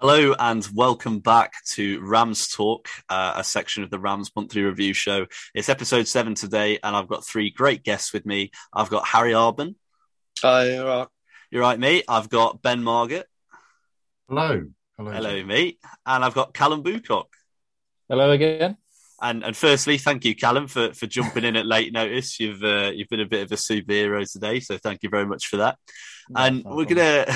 Hello and welcome back to Rams Talk, uh, a section of the Rams monthly review show. It's episode seven today, and I've got three great guests with me. I've got Harry Arbin. Hi, you're right. You're right, mate. I've got Ben Margaret. Hello. Hello, Hello, mate. And I've got Callum Bucock. Hello again. And and firstly, thank you, Callum, for, for jumping in at late notice. You've uh, you've been a bit of a superhero today, so thank you very much for that. and we're gonna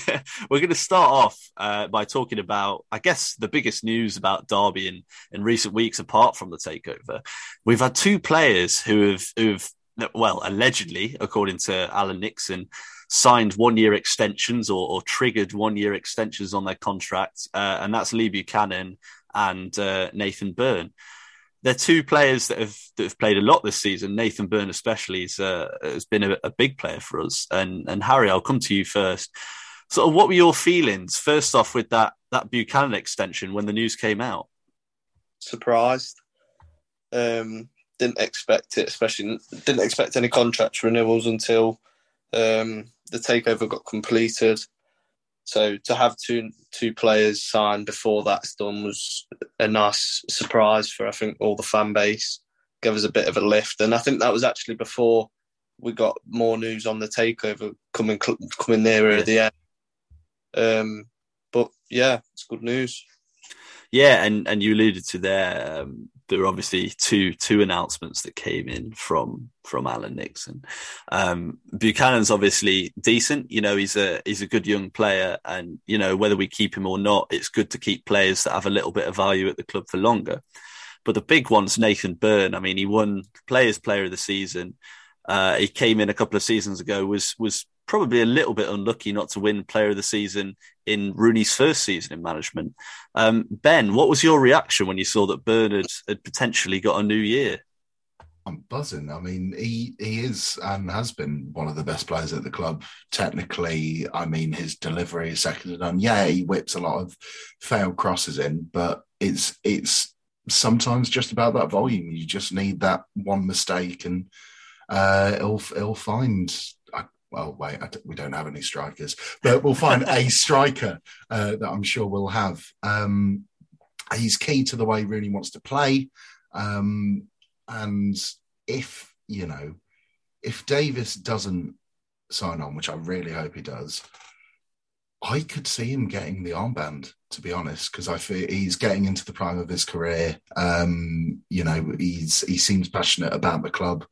we're gonna start off uh, by talking about, I guess, the biggest news about Derby in, in recent weeks, apart from the takeover. We've had two players who have who've well, allegedly, according to Alan Nixon, signed one year extensions or, or triggered one year extensions on their contracts, uh, and that's Lee Buchanan and uh, Nathan Byrne they're two players that have that have played a lot this season. Nathan Byrne, especially, is, uh, has been a, a, big player for us. And and Harry, I'll come to you first. So, what were your feelings first off with that that Buchanan extension when the news came out? Surprised. Um, didn't expect it, especially didn't expect any contract renewals until um, the takeover got completed. So to have two two players signed before that's done was a nice surprise for I think all the fan base. Gave us a bit of a lift, and I think that was actually before we got more news on the takeover coming coming nearer yeah. the end. Um, but yeah, it's good news. Yeah, and and you alluded to there. Um, there were obviously two two announcements that came in from from Alan Nixon. Um, Buchanan's obviously decent. You know, he's a he's a good young player, and you know whether we keep him or not, it's good to keep players that have a little bit of value at the club for longer. But the big one's Nathan Byrne. I mean, he won Players Player of the Season. Uh, he came in a couple of seasons ago. was was probably a little bit unlucky not to win Player of the Season in Rooney's first season in management. Um, ben, what was your reaction when you saw that Bernard had potentially got a new year? I'm buzzing. I mean, he he is and has been one of the best players at the club. Technically, I mean, his delivery is second to none. Yeah, he whips a lot of failed crosses in, but it's it's sometimes just about that volume. You just need that one mistake, and uh, it'll it'll find well, wait, we don't have any strikers, but we'll find a striker uh, that I'm sure we'll have. Um, he's key to the way Rooney wants to play. Um, and if, you know, if Davies doesn't sign on, which I really hope he does, I could see him getting the armband, to be honest, because I feel he's getting into the prime of his career. Um, you know, he's he seems passionate about the club,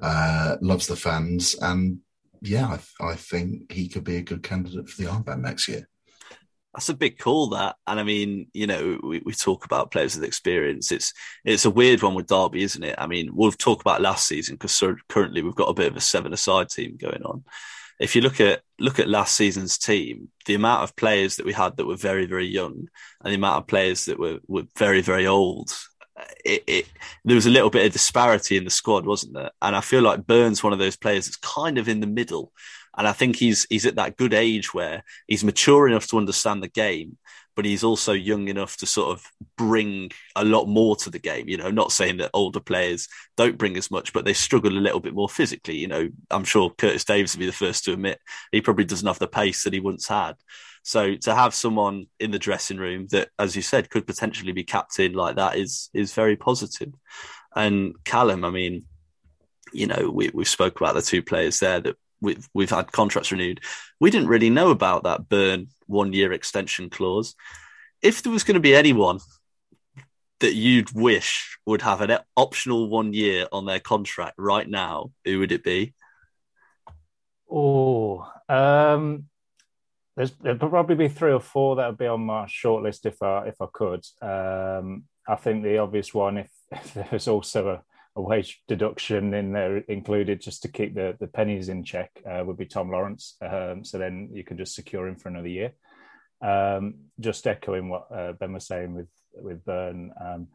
uh, loves the fans, and yeah, I, I think he could be a good candidate for the armband next year. That's a big call, that. And I mean, you know, we, we talk about players with experience. It's it's a weird one with Derby, isn't it? I mean, we'll talk about last season because currently we've got a bit of a seven-a-side team going on. If you look at look at last season's team, the amount of players that we had that were very very young, and the amount of players that were were very very old, it, it, there was a little bit of disparity in the squad, wasn't there? And I feel like Byrne's one of those players that's kind of in the middle. And I think he's he's at that good age where he's mature enough to understand the game, but he's also young enough to sort of bring a lot more to the game. You know, not saying that older players don't bring as much, but they struggle a little bit more physically. You know, I'm sure Curtis Davies would be the first to admit he probably doesn't have the pace that he once had. So to have someone in the dressing room that, as you said, could potentially be captain like that is is very positive. And Callum, I mean, you know, we we spoke about the two players there that we've we've had contracts renewed. We didn't really know about that Byrne one year extension clause. If there was going to be anyone that you'd wish would have an optional one year on their contract right now, who would it be? Oh, um, there's there'd probably be three or four that would be on my shortlist if I if I could. Um, I think the obvious one, if, if there's also a, a, wage deduction in there included, just to keep the, the pennies in check, uh, would be Tom Lawrence. Um, so then you can just secure him for another year. Um, just echoing what uh, Ben was saying with with Byrne. Um,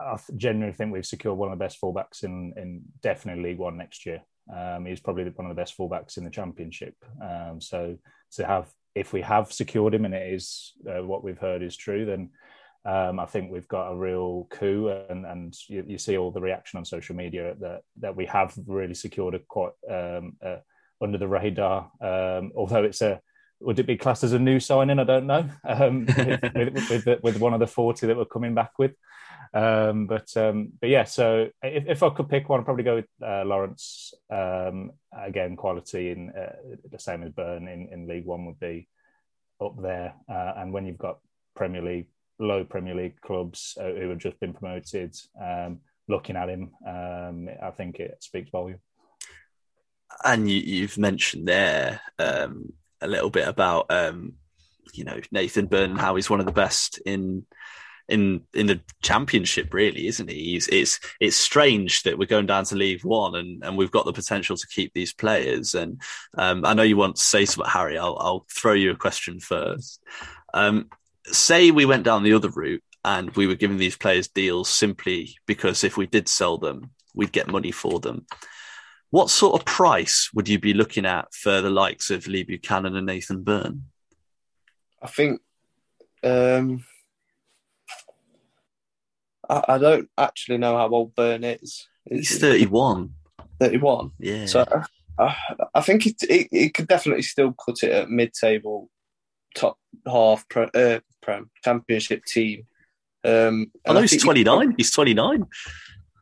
I genuinely think we've secured one of the best fullbacks in in definitely League One next year. Um, he's probably one of the best fullbacks in the Championship. Um, so to have, if we have secured him and it is uh, what we've heard is true, then um, I think we've got a real coup. And, and you, you, see all the reaction on social media that that we have really secured a quite um, uh, under the radar. Um, although it's a would it be classed as a new signing? I don't know. Um, with, with, with, with, one of the forty that we're coming back with. Um, but um, but yeah, so if, if, I could pick one, I'd probably go with uh, Lawrence. Um, again, quality in uh, the same as Byrne in, in League One would be up there. Uh, and when you've got Premier League, low Premier League clubs uh, who have just been promoted, um, looking at him, um, I think it speaks volume. And you, have mentioned there um, a little bit about you know Nathan Byrne how he's one of the best in in in the championship, really, isn't he? He's, it's it's strange that we're going down to League One, and, and we've got the potential to keep these players. And um, I know you want to say something, Harry. I'll, I'll throw you a question first. Um, say we went down the other route and we were giving these players deals simply because if we did sell them, we'd get money for them. What sort of price would you be looking at for the likes of Lee Buchanan and Nathan Byrne? I think um, I, I don't actually know how old Byrne is. He's 31. 31? Yeah. So I, I think it, it, it could definitely still cut it at mid table, top half pre, uh, prem, championship team. Um, I know he's 29. He's 29.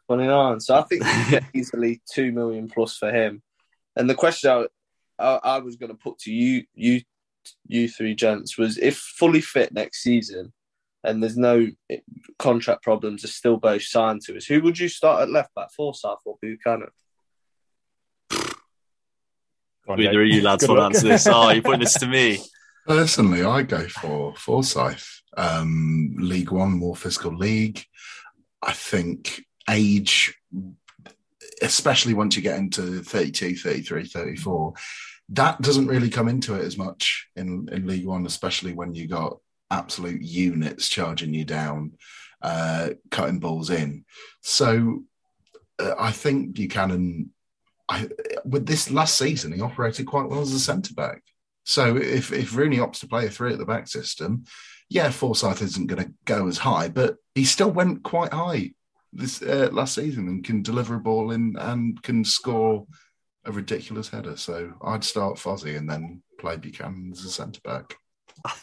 29. So I think you get easily 2 million plus for him. And the question I, I, I was going to put to you, you, you three gents was if fully fit next season, and there's no contract problems, are still both signed to us. Who would you start at left back, Forsyth or Buchanan? Neither of you lads will answer this. Oh, you're putting this to me. Personally, I go for Forsyth. Um, league One, more physical league. I think age, especially once you get into 32, 33, 34, that doesn't really come into it as much in, in League One, especially when you got absolute units charging you down, uh, cutting balls in. So uh, I think Buchanan, I, with this last season, he operated quite well as a centre back. So if if Rooney opts to play a three at the back system, yeah, Forsyth isn't going to go as high, but he still went quite high this uh, last season and can deliver a ball in and can score a ridiculous header. So I'd start Fozzie and then play Buchanan as a centre back.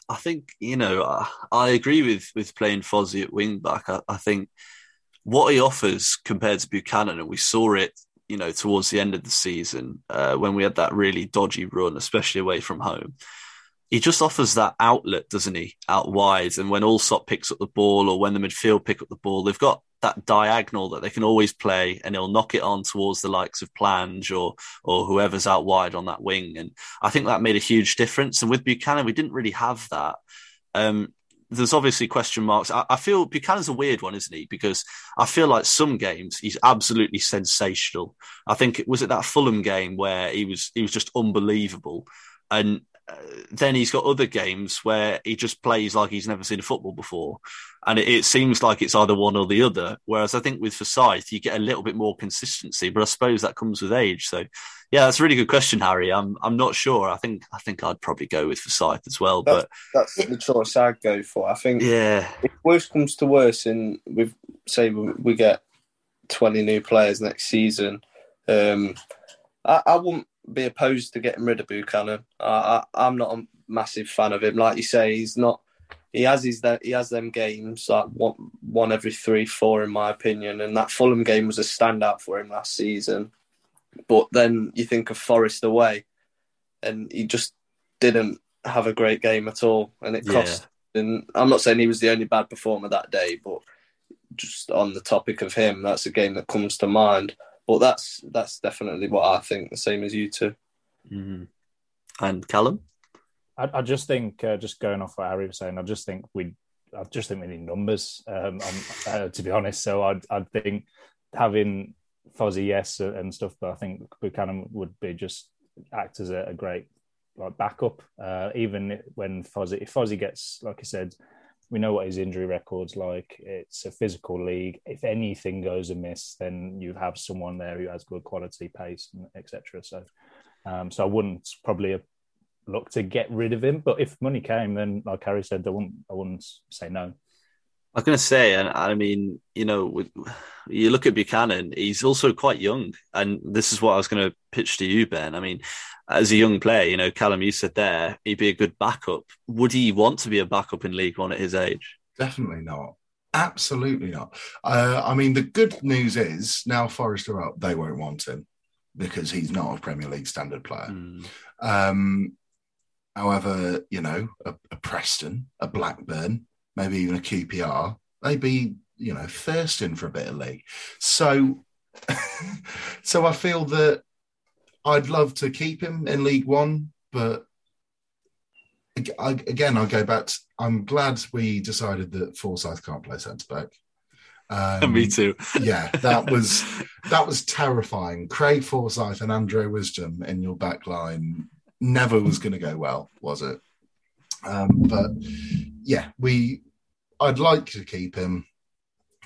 I, think you know I, I, agree with with playing Fozzie at wing back. I, I, think what he offers compared to Buchanan, and we saw it, you know, towards the end of the season uh, when we had that really dodgy run, especially away from home. He just offers that outlet, doesn't he, out wide? And when Allsop picks up the ball, or when the midfield pick up the ball, they've got that diagonal that they can always play and he'll knock it on towards the likes of Plange or or whoever's out wide on that wing. And I think that made a huge difference. And with Buchanan, we didn't really have that. Um, there's obviously question marks. I, I, feel Buchanan's a weird one, isn't he? Because I feel like some games he's absolutely sensational. I think it was at that Fulham game where he was he was just unbelievable. And then he's got other games where he just plays like he's never seen a football before. And it, it, seems like it's either one or the other. Whereas I think with Forsyth, you get a little bit more consistency, but I suppose that comes with age. So yeah, that's a really good question, Harry. I'm I'm not sure. I think I think I'd probably go with Forsyth as well. That's, but that's the choice I'd go for. I think yeah. If worse comes to worse, and we say we get 20 new players next season, um, I, I wouldn't be opposed to getting rid of Buchanan. I, I, am not a massive fan of him. Like you say, he's not. He has his he has them games like one one every three four in my opinion, and that Fulham game was a standout for him last season. But then you think of Forest away, and he just didn't have a great game at all, and it cost. Yeah. And I'm not saying he was the only bad performer that day, but just on the topic of him, that's a game that comes to mind. But that's that's definitely what I think. The same as you 2 mm-hmm. And Callum, I, I just think, uh, just going off what Harry was saying, I just think we, I just think we need numbers. Um, uh, to be honest, so I I think having Fozzie, yes, and stuff, but I think Buchanan would be just act as a, a great like backup. Uh, even when Fozzie, if Fozzie gets, like I said, we know what his injury record's like. It's a physical league. If anything goes amiss, then you have someone there who has good quality, pace, etc. So, um, so I wouldn't probably look to get rid of him. But if money came, then like Harry said, I wouldn't. I wouldn't say no. I was going to say, and I mean, you know, you look at Buchanan, he's also quite young. And this is what I was going to pitch to you, Ben. I mean, as a young player, you know, Callum, you said there, he'd be a good backup. Would he want to be a backup in League One at his age? Definitely not. Absolutely not. Uh, I mean, the good news is now Forest are up, they won't want him because he's not a Premier League standard player. Mm. Um, however, you know, a, a Preston, a Blackburn, maybe even a QPR, they'd be, you know, thirsting for a bit of league. So, so I feel that I'd love to keep him in League One, but I, again, I'll go back. To, I'm glad we decided that Forsyth can't play centre back. Um, Me too. yeah, that was that was terrifying. Craig Forsyth and Andre Wisdom in your back line never was going to go well, was it? Um, but yeah, we. I'd like to keep him,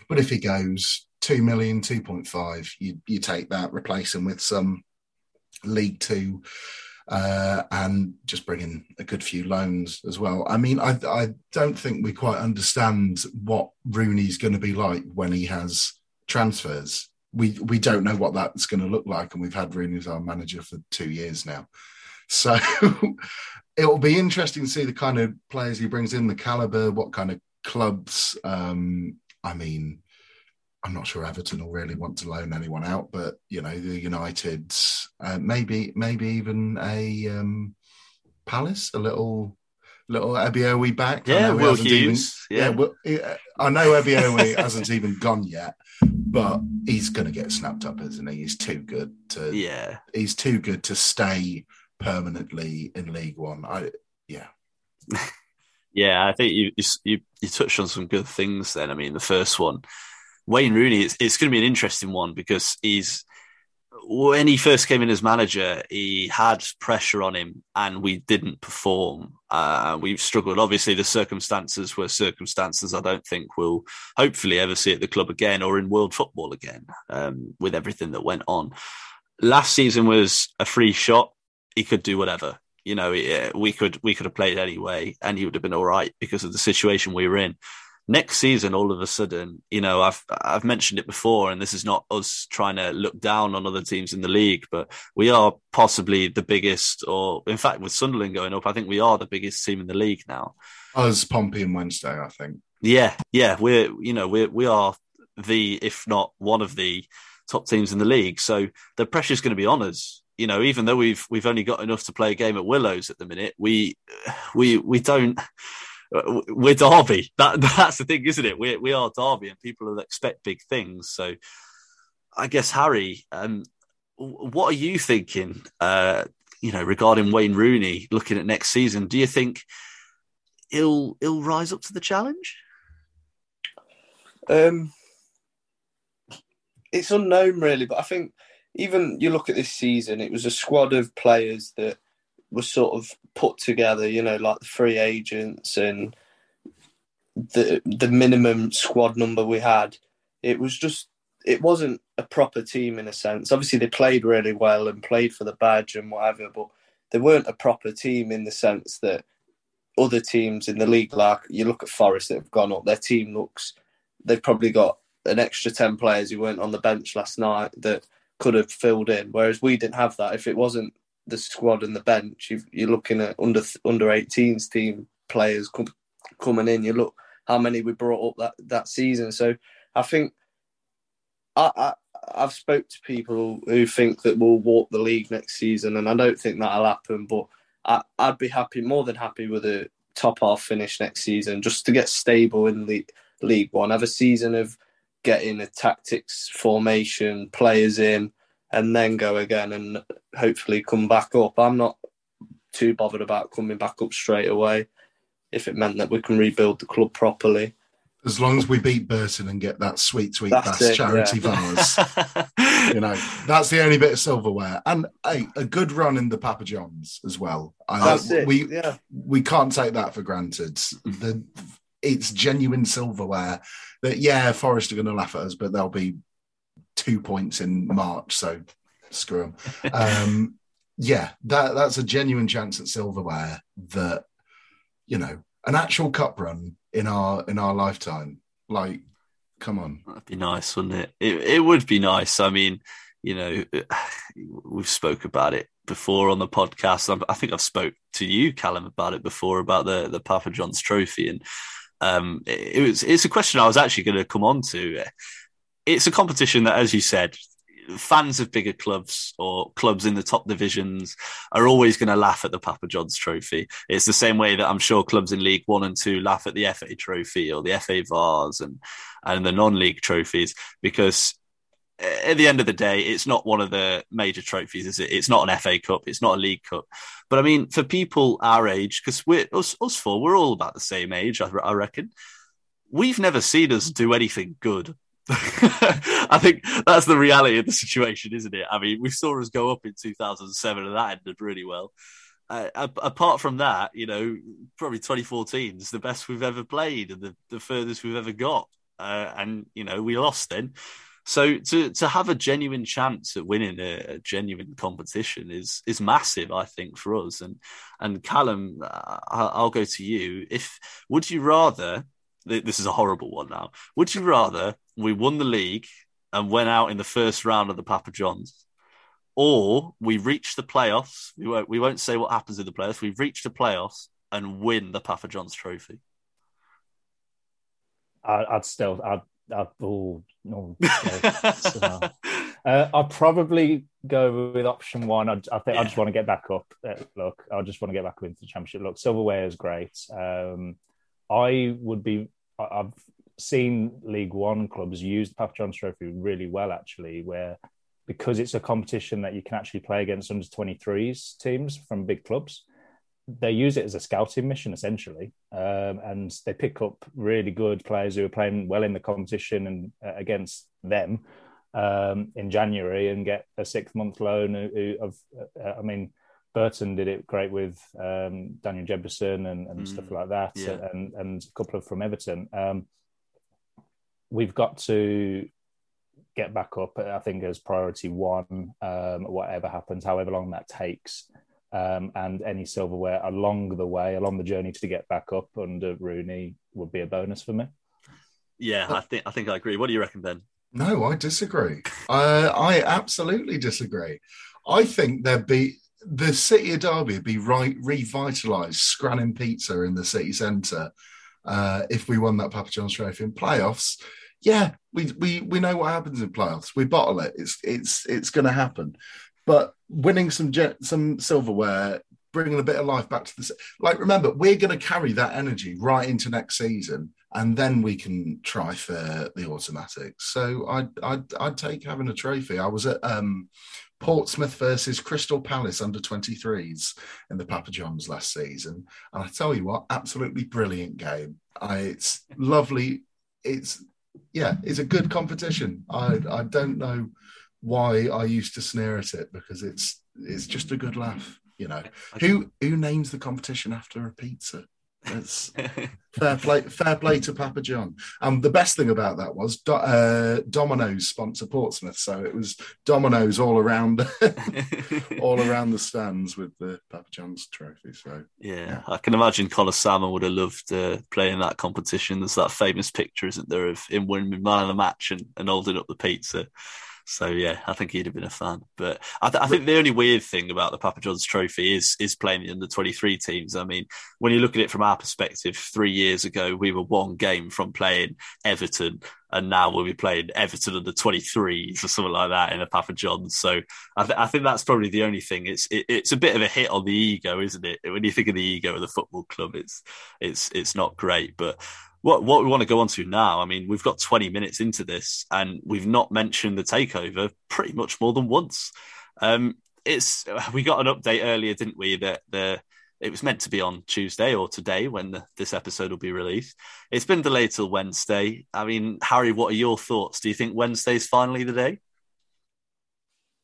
but if he goes two million, two point five, you you take that, replace him with some League Two, uh, and just bring in a good few loans as well. I mean, I I don't think we quite understand what Rooney's going to be like when he has transfers. We we don't know what that's going to look like, and we've had Rooney as our manager for two years now. So it will be interesting to see the kind of players he brings in, the caliber, what kind of clubs. Um, I mean, I'm not sure Everton will really want to loan anyone out, but you know, the Uniteds, uh, maybe, maybe even a um, Palace, a little, little Ebiowei back. Yeah, Will Hughes. Even, yeah, yeah well, I know Ebiowei hasn't even gone yet, but he's going to get snapped up, isn't he? He's too good to. Yeah, he's too good to stay permanently in League One. I yeah. yeah, I think you, you you touched on some good things. Then I mean, the first one, Wayne Rooney. It's it's going to be an interesting one because he's when he first came in as manager, he had pressure on him, and we didn't perform. Uh, we've struggled. Obviously, the circumstances were circumstances. I don't think we'll hopefully ever see at the club again or in world football again. Um, with everything that went on, last season was a free shot he could do whatever. You know, we could we could have played anyway, and he would have been all right because of the situation we were in. Next season, all of a sudden, you know, I've I've mentioned it before, and this is not us trying to look down on other teams in the league, but we are possibly the biggest, or in fact, with Sunderland going up, I think we are the biggest team in the league now. Us, Pompey, and Wednesday, I think. Yeah, yeah, we're you know we we are the if not one of the top teams in the league, so the pressure is going to be on us you know, even though we've we've only got enough to play a game at Willows at the minute, we we we don't. We're Derby. That that's the thing, isn't it? We we are Derby, and people expect big things. So, I guess Harry, um, what are you thinking? Uh, you know, regarding Wayne Rooney, looking at next season, do you think he'll he'll rise up to the challenge? Um, it's unknown, really, but I think even you look at this season, it was a squad of players that was sort of put together, you know, like the free agents and the the minimum squad number we had. It was just it wasn't a proper team in a sense. Obviously they played really well and played for the badge and whatever, but they weren't a proper team in the sense that other teams in the league, like you look at Forest that have gone up, their team looks they've probably got an extra ten players who weren't on the bench last night that could have filled in. Whereas we didn't have that. If it wasn't the squad and the bench, you are looking at under under 18s team players com- coming in. You look how many we brought up that that season. So I think I, I I've spoke to people who think that we'll walk the league next season, and I don't think that'll happen. But I, would be happy, more than happy, with a top half finish next season, just to get stable in the League One. Have a season of getting a tactics formation, players in, and then go again, and hopefully come back up. I'm not too bothered about coming back up straight away if it meant that we can rebuild the club properly. As long as we beat Burton and get that sweet, sweet that's Bass charity yeah. vase, you know, that's the only bit of silverware. And hey, a good run in the Papa Johns as well. That's uh, it. We yeah. we can't take that for granted. The it's genuine silverware. That yeah, Forest are going to laugh at us, but they'll be two points in March, so screw them. Um, yeah, that that's a genuine chance at silverware that you know an actual cup run in our in our lifetime. Like, come on, that'd be nice, wouldn't it? It it would be nice. I mean, you know, we've spoke about it before on the podcast. I think I've spoke to you, Callum, about it before about the the Papa John's Trophy, and um, it, it was it's a question I was actually going to come on to. It's a competition that, as you said, fans of bigger clubs or clubs in the top divisions are always going to laugh at the Papa John's Trophy. It's the same way that I'm sure clubs in League One and Two laugh at the FA Trophy or the FA Vase and and the non-league trophies because at the end of the day, it's not one of the major trophies, is it? It's not an FA Cup, it's not a League Cup. But I mean, for people our age, because we're us, us four, we're all about the same age, I, I reckon. We've never seen us do anything good I think that's the reality of the situation, isn't it? I mean, we saw us go up in 2007 and that ended really well. Uh, apart from that, you know, probably 2014 is the best we've ever played and the, the furthest we've ever got. Uh, and, you know, we lost then. So to, to have a genuine chance at winning a, a, genuine competition is is massive, I think, for us. And and Callum, uh, I'll go to you. If would you rather this is a horrible one now. Would you rather we won the league and went out in the first round of the Papa Johns, or we reach the playoffs? We won't. We won't say what happens in the playoffs. We reach the playoffs and win the Papa Johns Trophy. I, would still. I'd. I'd oh, no. so, uh, I'd probably go with option one. I'd, I think yeah. I just want to get back up. Uh, look, I just want to get back into the championship. Look, silverware is great. Um, I would be I've seen League One clubs use the Papa John's Trophy really well, actually, where because it's a competition that you can actually play against under 23s teams from big clubs, they use it as a scouting mission essentially, um, and they pick up really good players who are playing well in the competition and uh, against them um, in January and get a six month loan of, uh, I mean Burton did it great with um, Daniel Jebbison and, and mm, stuff like that, yeah. and and a couple of from Everton. Um, we've got to get back up. I think as priority one, um, whatever happens, however long that takes, um, and any silverware along the way, along the journey to get back up under Rooney would be a bonus for me. Yeah, I think I think I agree. What do you reckon, Ben? No, I disagree. uh, I absolutely disagree. I think there'd be the city of Derby would be right revitalised, Scrannon Pizza in the city centre. Uh, if we won that Papa John's Trophy in playoffs, yeah, we we we know what happens in playoffs. We bottle it. It's it's it's going to happen. But winning some some silverware, bringing a bit of life back to the like. Remember, we're going to carry that energy right into next season, and then we can try for the automatics. So I'd I'd, I'd take having a trophy. I was at um, Portsmouth versus Crystal Palace under 23s in the Papa John's last season. And I tell you what, absolutely brilliant game. I, it's lovely. It's, yeah, it's a good competition. I, I don't know why I used to sneer at it because it's, it's just a good laugh. You know, who who names the competition after a pizza? It's fair play, fair play to Papa John. And the best thing about that was Do, uh, Domino's sponsor Portsmouth, so it was Domino's all around, all around the stands with the Papa John's trophy. So yeah, yeah. I can imagine Colin Salmon would have loved uh, playing that competition. There's that famous picture, isn't there, of him winning man of the match and, and holding up the pizza. So yeah, I think he'd have been a fan. But I, th- I, think the only weird thing about the Papa John's Trophy is is playing the under twenty three teams. I mean, when you look at it from our perspective, three years ago we were one game from playing Everton, and now we'll be playing Everton under twenty threes or something like that in the Papa John's. So I, th- I think that's probably the only thing. It's it, it's a bit of a hit on the ego, isn't it? When you think of the ego of the football club, it's it's it's not great, but what what we want to go on to now. I mean, we've got 20 minutes into this, and we've not mentioned the takeover pretty much more than once. Um, it's we got an update earlier, didn't we? That the it was meant to be on Tuesday or today when the, this episode will be released. It's been delayed till Wednesday. I mean, Harry, what are your thoughts? Do you think Wednesday's finally the day?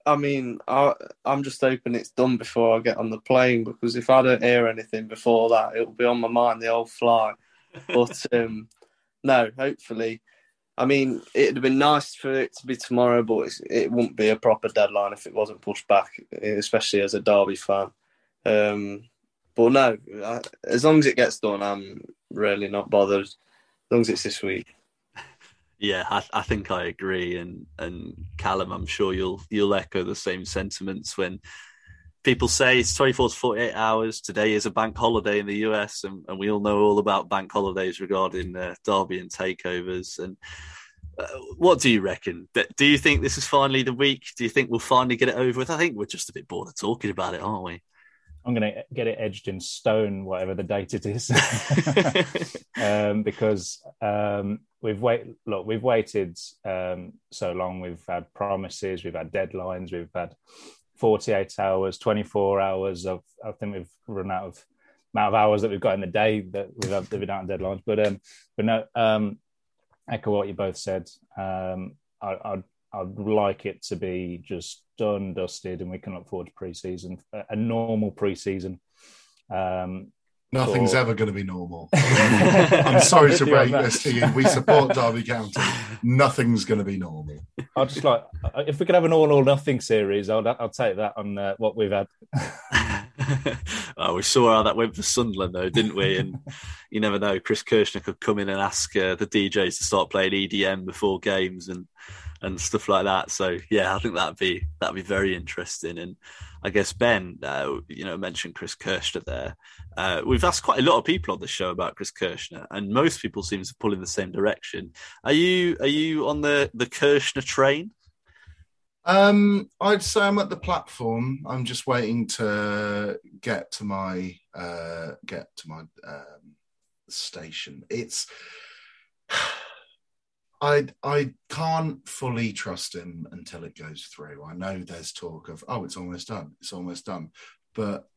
I mean, I, am just hoping it's done before I get on the plane because if I don't hear anything before that, it'll be on my mind the whole flight but um, no, hopefully. I mean, it'd have been nice for it to be tomorrow, but it wouldn't be a proper deadline if it wasn't pushed back, especially as a Derby fan. Um, but no, I, as long as it gets done, I'm really not bothered. As long as it's this week. Yeah, I, I, think I agree, and and Callum, I'm sure you'll you'll echo the same sentiments when people say it's 24 to 48 hours. Today is a bank holiday in the US, and, and we all know all about bank holidays regarding uh, Derby and takeovers. And uh, what do you reckon? Do you think this is finally the week? Do you think we'll finally get it over with? I think we're just a bit bored of talking about it, aren't we? I'm going to get it edged in stone, whatever the date it is, um, because um, we've wait. Look, we've waited um, so long. We've had promises, we've had deadlines, we've had 48 hours, 24 hours of, I think we've run out of amount of hours that we've got in the day that we've had been out on deadlines. But um, but no, um, echo what you both said. Um, I, I'd I'd like it to be just done, dusted, and we can look forward to pre-season, a normal pre-season. Um, Nothing's ever going to be normal. I'm sorry to break this to you. We support Derby County. Nothing's going to be normal. I'll just like if we could have an all or nothing series, I'll I'll take that on uh, what we've had. oh, we saw how that went for Sunderland, though, didn't we? And you never know. Chris Kirchner could come in and ask uh, the DJs to start playing EDM before games and and stuff like that. So yeah, I think that'd be that'd be very interesting. And I guess Ben, uh, you know, mentioned Chris Kirchner there. Uh, we've asked quite a lot of people on the show about Chris Kirchner, and most people seem to pull in the same direction. Are you are you on the the Kirchner train? Um, I'd say I'm at the platform. I'm just waiting to get to my uh, get to my um, station. It's I I can't fully trust him until it goes through. I know there's talk of oh, it's almost done, it's almost done, but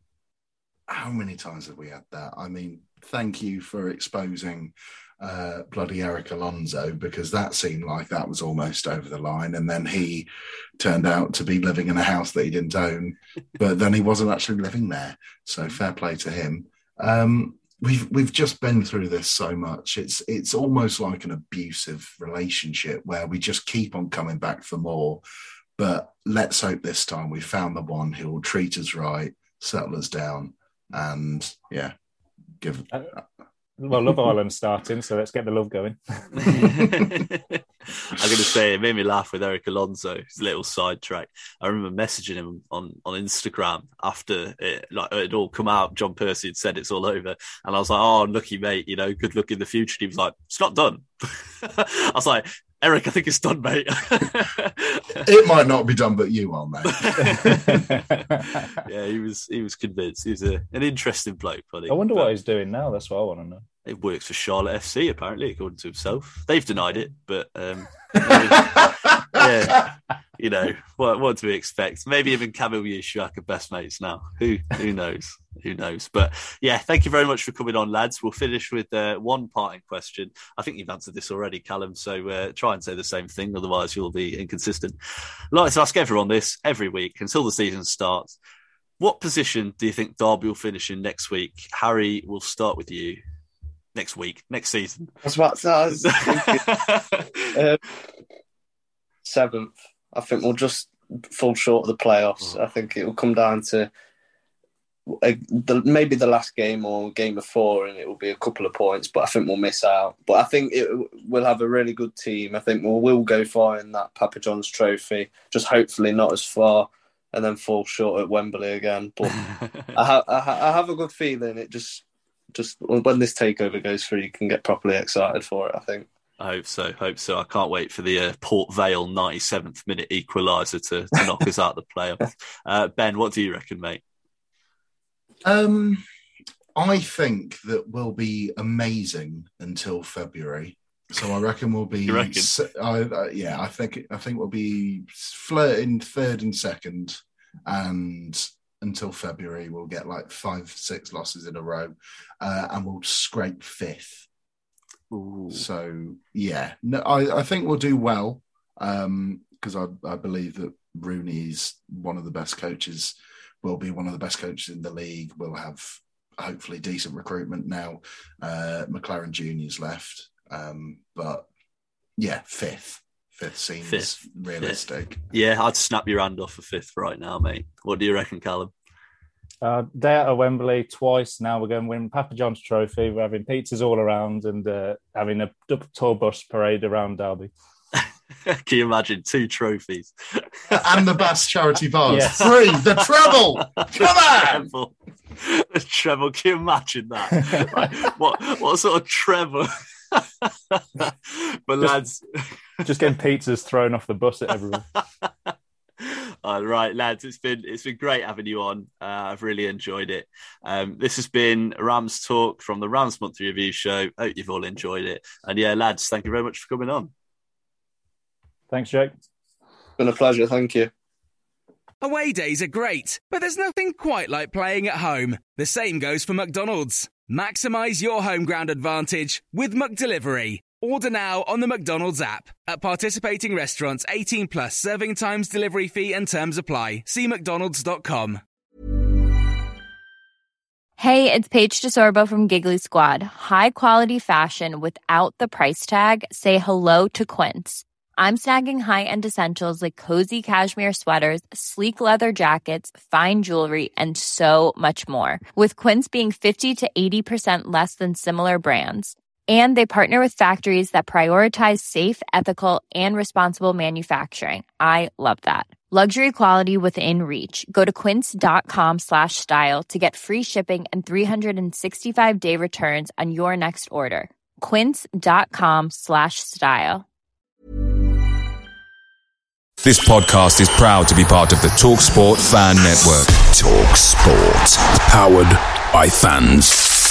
how many times have we had that? I mean, thank you for exposing uh, bloody Erik Alonso because that seemed like that was almost over the line, and then he turned out to be living in a house that he didn't own, but then he wasn't actually living there. So fair play to him. Um, we've we've just been through this so much. It's it's almost like an abusive relationship where we just keep on coming back for more. But let's hope this time we found the one who will treat us right, settle us down, and yeah, give. Well, Love Island starting, so let's get the love going. I'm going to say it made me laugh with Erik Alonso. His little sidetrack. I remember messaging him on, on Instagram after it like it all come out. John Percy had said it's all over, and I was like, "Oh, lucky mate, you know, good luck in the future." And he was like, "It's not done." I was like, Erik, I think it's done, mate. it might not be done, but you are, mate. yeah, he was he was convinced. He was a, an interesting bloke, buddy. I wonder but what he's doing now. That's what I want to know. It works for Charlotte FC, apparently, according to himself. They've denied it, but um, yeah, you know what? What do we expect? Maybe even Kamil Yusiak are best mates now. Who who knows? Who knows? But yeah, thank you very much for coming on, lads. We'll finish with uh, one parting question. I think you've answered this already, Callum. So uh, try and say the same thing, otherwise you'll be inconsistent. I'd like to ask everyone this every week until the season starts. What position do you think Derby will finish in next week? Harry, we'll start with you next week, next season. I was um, seventh. I think we'll just fall short of the playoffs. Oh. I think it will come down to a, the, maybe the last game or game of four, and it will be a couple of points. But I think we'll miss out. But I think it, we'll have a really good team. I think we'll, we'll go far in that Papa John's Trophy. Just hopefully not as far, and then fall short at Wembley again. But I, ha- I, ha- I have a good feeling. It just just when this takeover goes through, you can get properly excited for it. I think. I hope so. Hope so. I can't wait for the uh, Port Vale 97th minute equaliser to, to knock us out of the playoffs. Uh, ben, what do you reckon, mate? Um, I think that we'll be amazing until February. So I reckon we'll be. You reckon? I, uh, yeah, I think I think we'll be flirting third and second, and until February we'll get like five, six losses in a row, uh, and we'll scrape fifth. Ooh. So yeah, no, I, I think we'll do well because I, I believe that Rooney's one of the best coaches. Will be one of the best coaches in the league. We'll have hopefully decent recruitment now. Uh, McClaren Junior's left, um, but yeah, fifth. Fifth seems Fifth. realistic. Yeah, I'd snap your hand off for fifth right now, mate. What do you reckon, Callum? Uh, day at Wembley twice now. We're going to win Papa John's Trophy. We're having pizzas all around and uh, having a tour bus parade around Derby. Can you imagine two trophies? and the best charity bars. Yes. Free, the treble. Come on. treble. The treble. Can you imagine that? Like, what what sort of treble? but lads, Just getting pizzas thrown off the bus at everyone. All right, lads, it's been it's been great having you on. Uh, I've really enjoyed it. Um, this has been Rams Talk from the Rams Monthly Review Show. Hope you've all enjoyed it. And yeah, lads, thank you very much for coming on. Thanks, Jake. It's been a pleasure. Thank you. Away days are great, but there's nothing quite like playing at home. The same goes for McDonald's. Maximize your home ground advantage with McDelivery. Order now on the McDonald's app. At participating restaurants, 18 plus serving times, delivery fee, and terms apply. See McDonald's.com. Hey, it's Paige DeSorbo from Giggly Squad. High quality fashion without the price tag. Say hello to Quince. I'm snagging high-end essentials like cozy cashmere sweaters, sleek leather jackets, fine jewelry, and so much more. With Quince being 50 to 80% less than similar brands. And they partner with factories that prioritize safe, ethical, and responsible manufacturing. I love that. Luxury quality within reach. Go to quince.com slash style to get free shipping and 365 day returns on your next order. Quince.com slash style. This podcast is proud to be part of the TalkSport Fan Network. Talk Sport. Powered by fans.